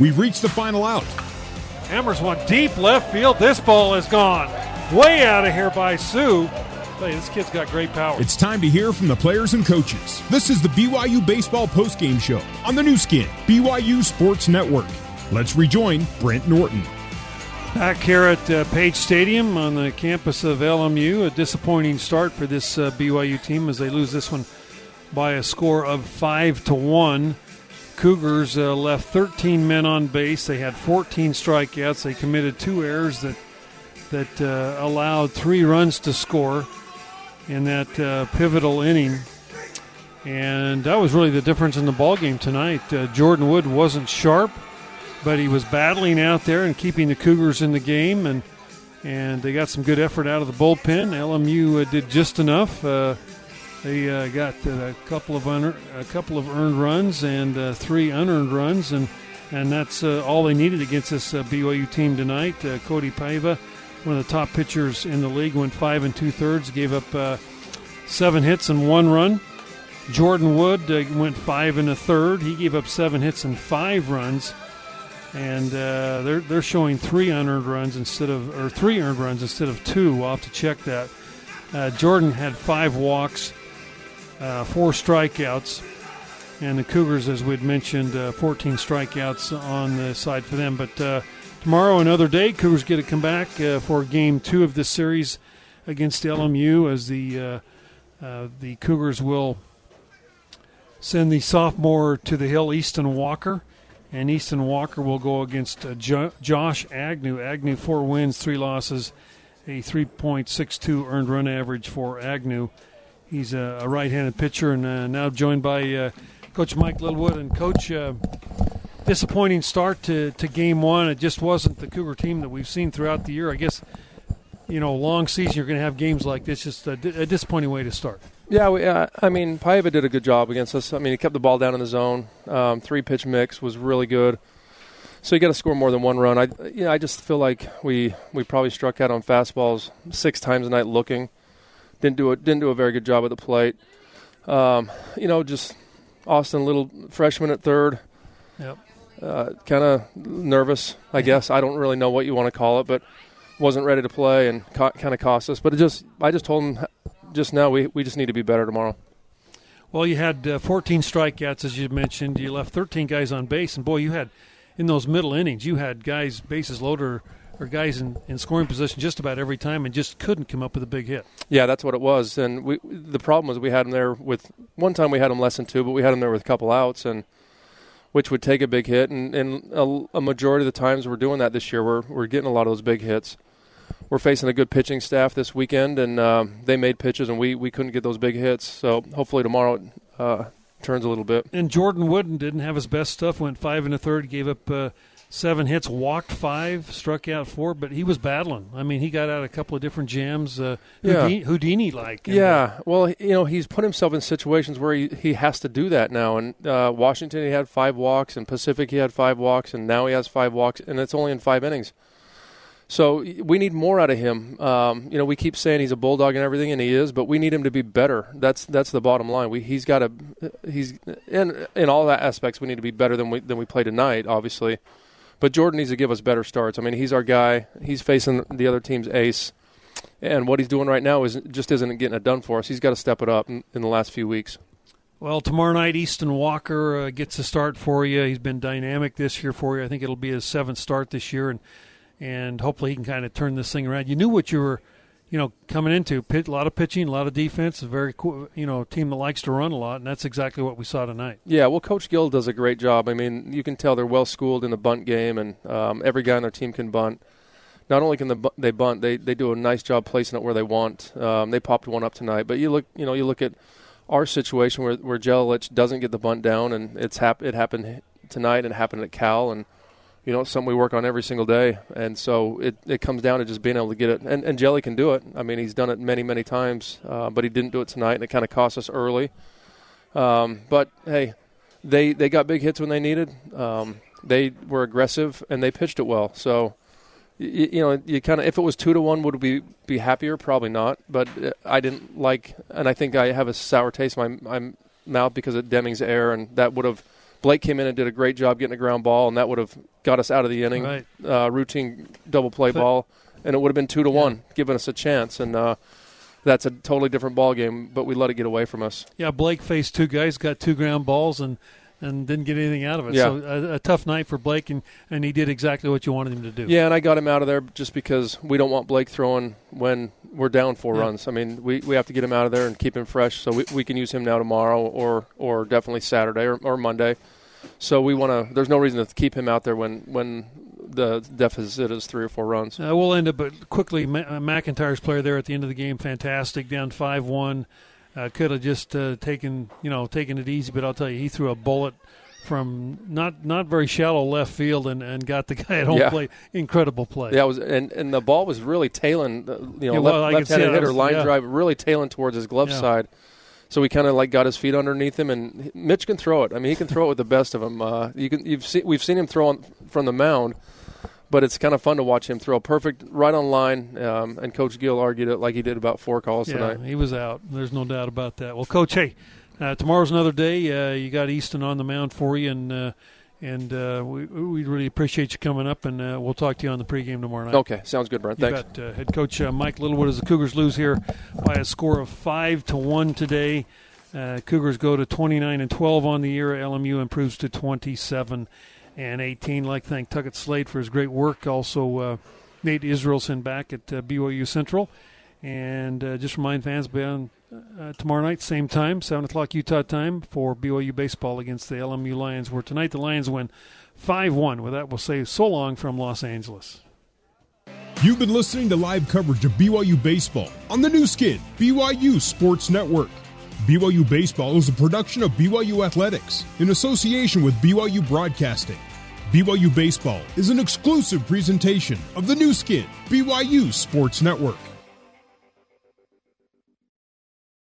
We've reached the final out. Hammers one deep left field. This ball is gone. Way out of here by Sue. Hey, this kid's got great power. It's time to hear from the players and coaches. This is the BYU Baseball Postgame Show on the Nu Skin, BYU Sports Network. Let's rejoin Brent Norton. Back here at uh, Page Stadium on the campus of LMU, a disappointing start for this uh, BYU team as they lose this one by a score of five to one. Cougars uh, left 13 men on base. They had 14 strikeouts. They committed two errors that that uh, allowed three runs to score in that uh, pivotal inning. And that was really the difference in the ball game tonight. Uh, Jordan Wood wasn't sharp but he was battling out there and keeping the Cougars in the game, and and they got some good effort out of the bullpen. LMU uh, did just enough. Uh, they uh, got a couple of un- a couple of earned runs and uh, three unearned runs, and and that's uh, all they needed against this uh, BYU team tonight. Cody Paiva, one of the top pitchers in the league, went five and two thirds, gave up seven hits and one run. Jordan Wood went five and a third. He gave up seven hits and five runs and uh, they're they're showing three unearned runs instead of or three earned runs instead of two. We'll have to check that. Uh, Jordan had five walks, uh, four strikeouts, and the Cougars, as we'd mentioned, uh, 14 strikeouts on the side for them. But uh, tomorrow, another day, Cougars get to come back uh, for Game Two of this series against LMU, as the the Cougars will send the sophomore to the hill, Easton Walker and Easton Walker will go against uh, jo- Josh Agnew. Agnew four wins, three losses, a 3.62 earned run average for Agnew. He's a, a right-handed pitcher, and uh, now joined by uh, Coach Mike Littlewood. And Coach, uh, disappointing start to, to Game One. It just wasn't the Cougar team that we've seen throughout the year. I guess you know, long season, you're going to have games like this. Just a, a disappointing way to start. Yeah, we, uh, I mean, Paiva did a good job against us. I mean, he kept the ball down in the zone. Um, three pitch mix was really good. So you got to score more than one run. I, you know, I just feel like we we probably struck out on fastballs six times a night looking. Didn't do it. Didn't do a very good job at the plate. Um, you know, just Austin, little freshman at third. Yep. Uh, kind of nervous, I guess. I don't really know what you want to call it, but wasn't ready to play and ca- kind of cost us. But it just, I just told him just now we, we just need to be better tomorrow. Well, you had uh, 14 strikeouts, as you mentioned. You left 13 guys on base, and boy, you had in those middle innings, you had guys bases loaded or, guys in, in scoring position just about every time, and just couldn't come up with a big hit. Yeah, that's what it was. And we the problem was we had him there with one time we had him less than two, but we had him there with a couple outs, and which would take a big hit. And, and a, a majority of the times we're doing that this year, we're we're getting a lot of those big hits we're facing a good pitching staff this weekend, and uh, they made pitches, and we, we couldn't get those big hits. So hopefully tomorrow it uh, turns a little bit. And Jordan Wooden didn't have his best stuff. Went five and a third, gave up uh, seven hits, walked five, struck out four, but he was battling. I mean, he got out a couple of different jams, uh, yeah. Houdini like. Yeah, well, you know, he's put himself in situations where he, he has to do that now. And uh, Washington, he had five walks, and Pacific, he had five walks, and now he has five walks, and it's only in five innings. So we need more out of him. Um, you know, we keep saying he's a bulldog and everything, and he is, but we need him to be better. That's that's the bottom line. We he's got to he's in in all that aspects. We need to be better than we than we play tonight, obviously. But Jordan needs to give us better starts. I mean, he's our guy. He's facing the other team's ace, and what he's doing right now is just isn't getting it done for us. He's got to step it up in, in the last few weeks. Well, tomorrow night, Easton Walker uh, gets a start for you. He's been dynamic this year for you. I think it'll be his seventh start this year, and and hopefully he can kind of turn this thing around. You knew what you were, you know, coming into. Pit, a lot of pitching, a lot of defense. A very, you know, team that likes to run a lot, and that's exactly what we saw tonight. Yeah, well, Coach Gill does a great job. I mean, you can tell they're well schooled in the bunt game, and um, every guy on their team can bunt. Not only can the, they bunt, they they do a nice job placing it where they want. Um, they popped one up tonight, but you look, you know, you look at our situation where where Jelilich doesn't get the bunt down, and it's hap- it happened tonight and happened at Cal, and you know, it's something we work on every single day. And so it, it comes down to just being able to get it. And, and Jelly can do it. I mean, he's done it many, many times, uh, but he didn't do it tonight, and it kind of cost us early. Um, but hey, they they got big hits when they needed. Um, they were aggressive and they pitched it well. So you, you know, you kind of if it was two to one, would we be happier? Probably not. But uh, I didn't like, and I think I have a sour taste in my, my mouth because of Deming's error, and that would have Blake came in and did a great job getting a ground ball, and that would have got us out of the inning. Right. Uh, routine double play ball, and it would have been two to one, giving us a chance. And uh, that's a totally different ball game, but we let it get away from us. Yeah, Blake faced two guys, got two ground balls, and and didn't get anything out of it. Yeah. So a, a tough night for Blake, and, and he did exactly what you wanted him to do. Yeah, and I got him out of there just because we don't want Blake throwing when we're down four Yeah. runs. I mean, we, we have to get him out of there and keep him fresh, so we, we can use him now tomorrow or or definitely Saturday or, or Monday. So we want to. There's no reason to keep him out there when when the deficit is three or four runs. Uh, we'll end up, but quickly, Ma- uh, McIntyre's player there at the end of the game, fantastic, down five one. Uh, could have just uh, taken, you know, taken it easy, but I'll tell you, he threw a bullet from not not very shallow left field and, and got the guy at home Yeah. plate. Incredible play. Yeah, it was and, and the ball was really tailing. You know, Yeah, well, left, left-handed hitter was- line yeah. drive, really tailing towards his glove side. So we kind of like got his feet underneath him, and Mitch can throw it. I mean, he can throw it with the best of them. Uh, you can you've seen we've seen him throw on, from the mound, but it's kind of fun to watch him throw a perfect right on line. Um, and Coach Gill argued it like he did about four calls yeah, tonight. he was out. There's no doubt about that. Well, Coach, hey, uh, tomorrow's another day. Uh, you got Easton on the mound for you, and uh, and uh, we we really appreciate you coming up, and uh, we'll talk to you on the pregame tomorrow night. Okay, sounds good, Brent. You Thanks. bet. Uh, head coach uh, Mike Littlewood as the Cougars lose here by a score of five to one today. Uh, Cougars go to 29 and 12 on the year. LMU improves to 27 and 18. Like thank Tuckett Slade for his great work. Also, uh, Nate Israelson back at uh, BYU Central. And uh, just remind fans, be on uh, tomorrow night, same time, 7 o'clock Utah time, for BYU baseball against the LMU Lions, where tonight the Lions win 5 1. With that, we'll say so long from Los Angeles. You've been listening to live coverage of BYU baseball on the Nu Skin, BYU Sports Network. BYU Baseball is a production of BYU Athletics in association with BYU Broadcasting. BYU Baseball is an exclusive presentation of the Nu Skin, BYU Sports Network.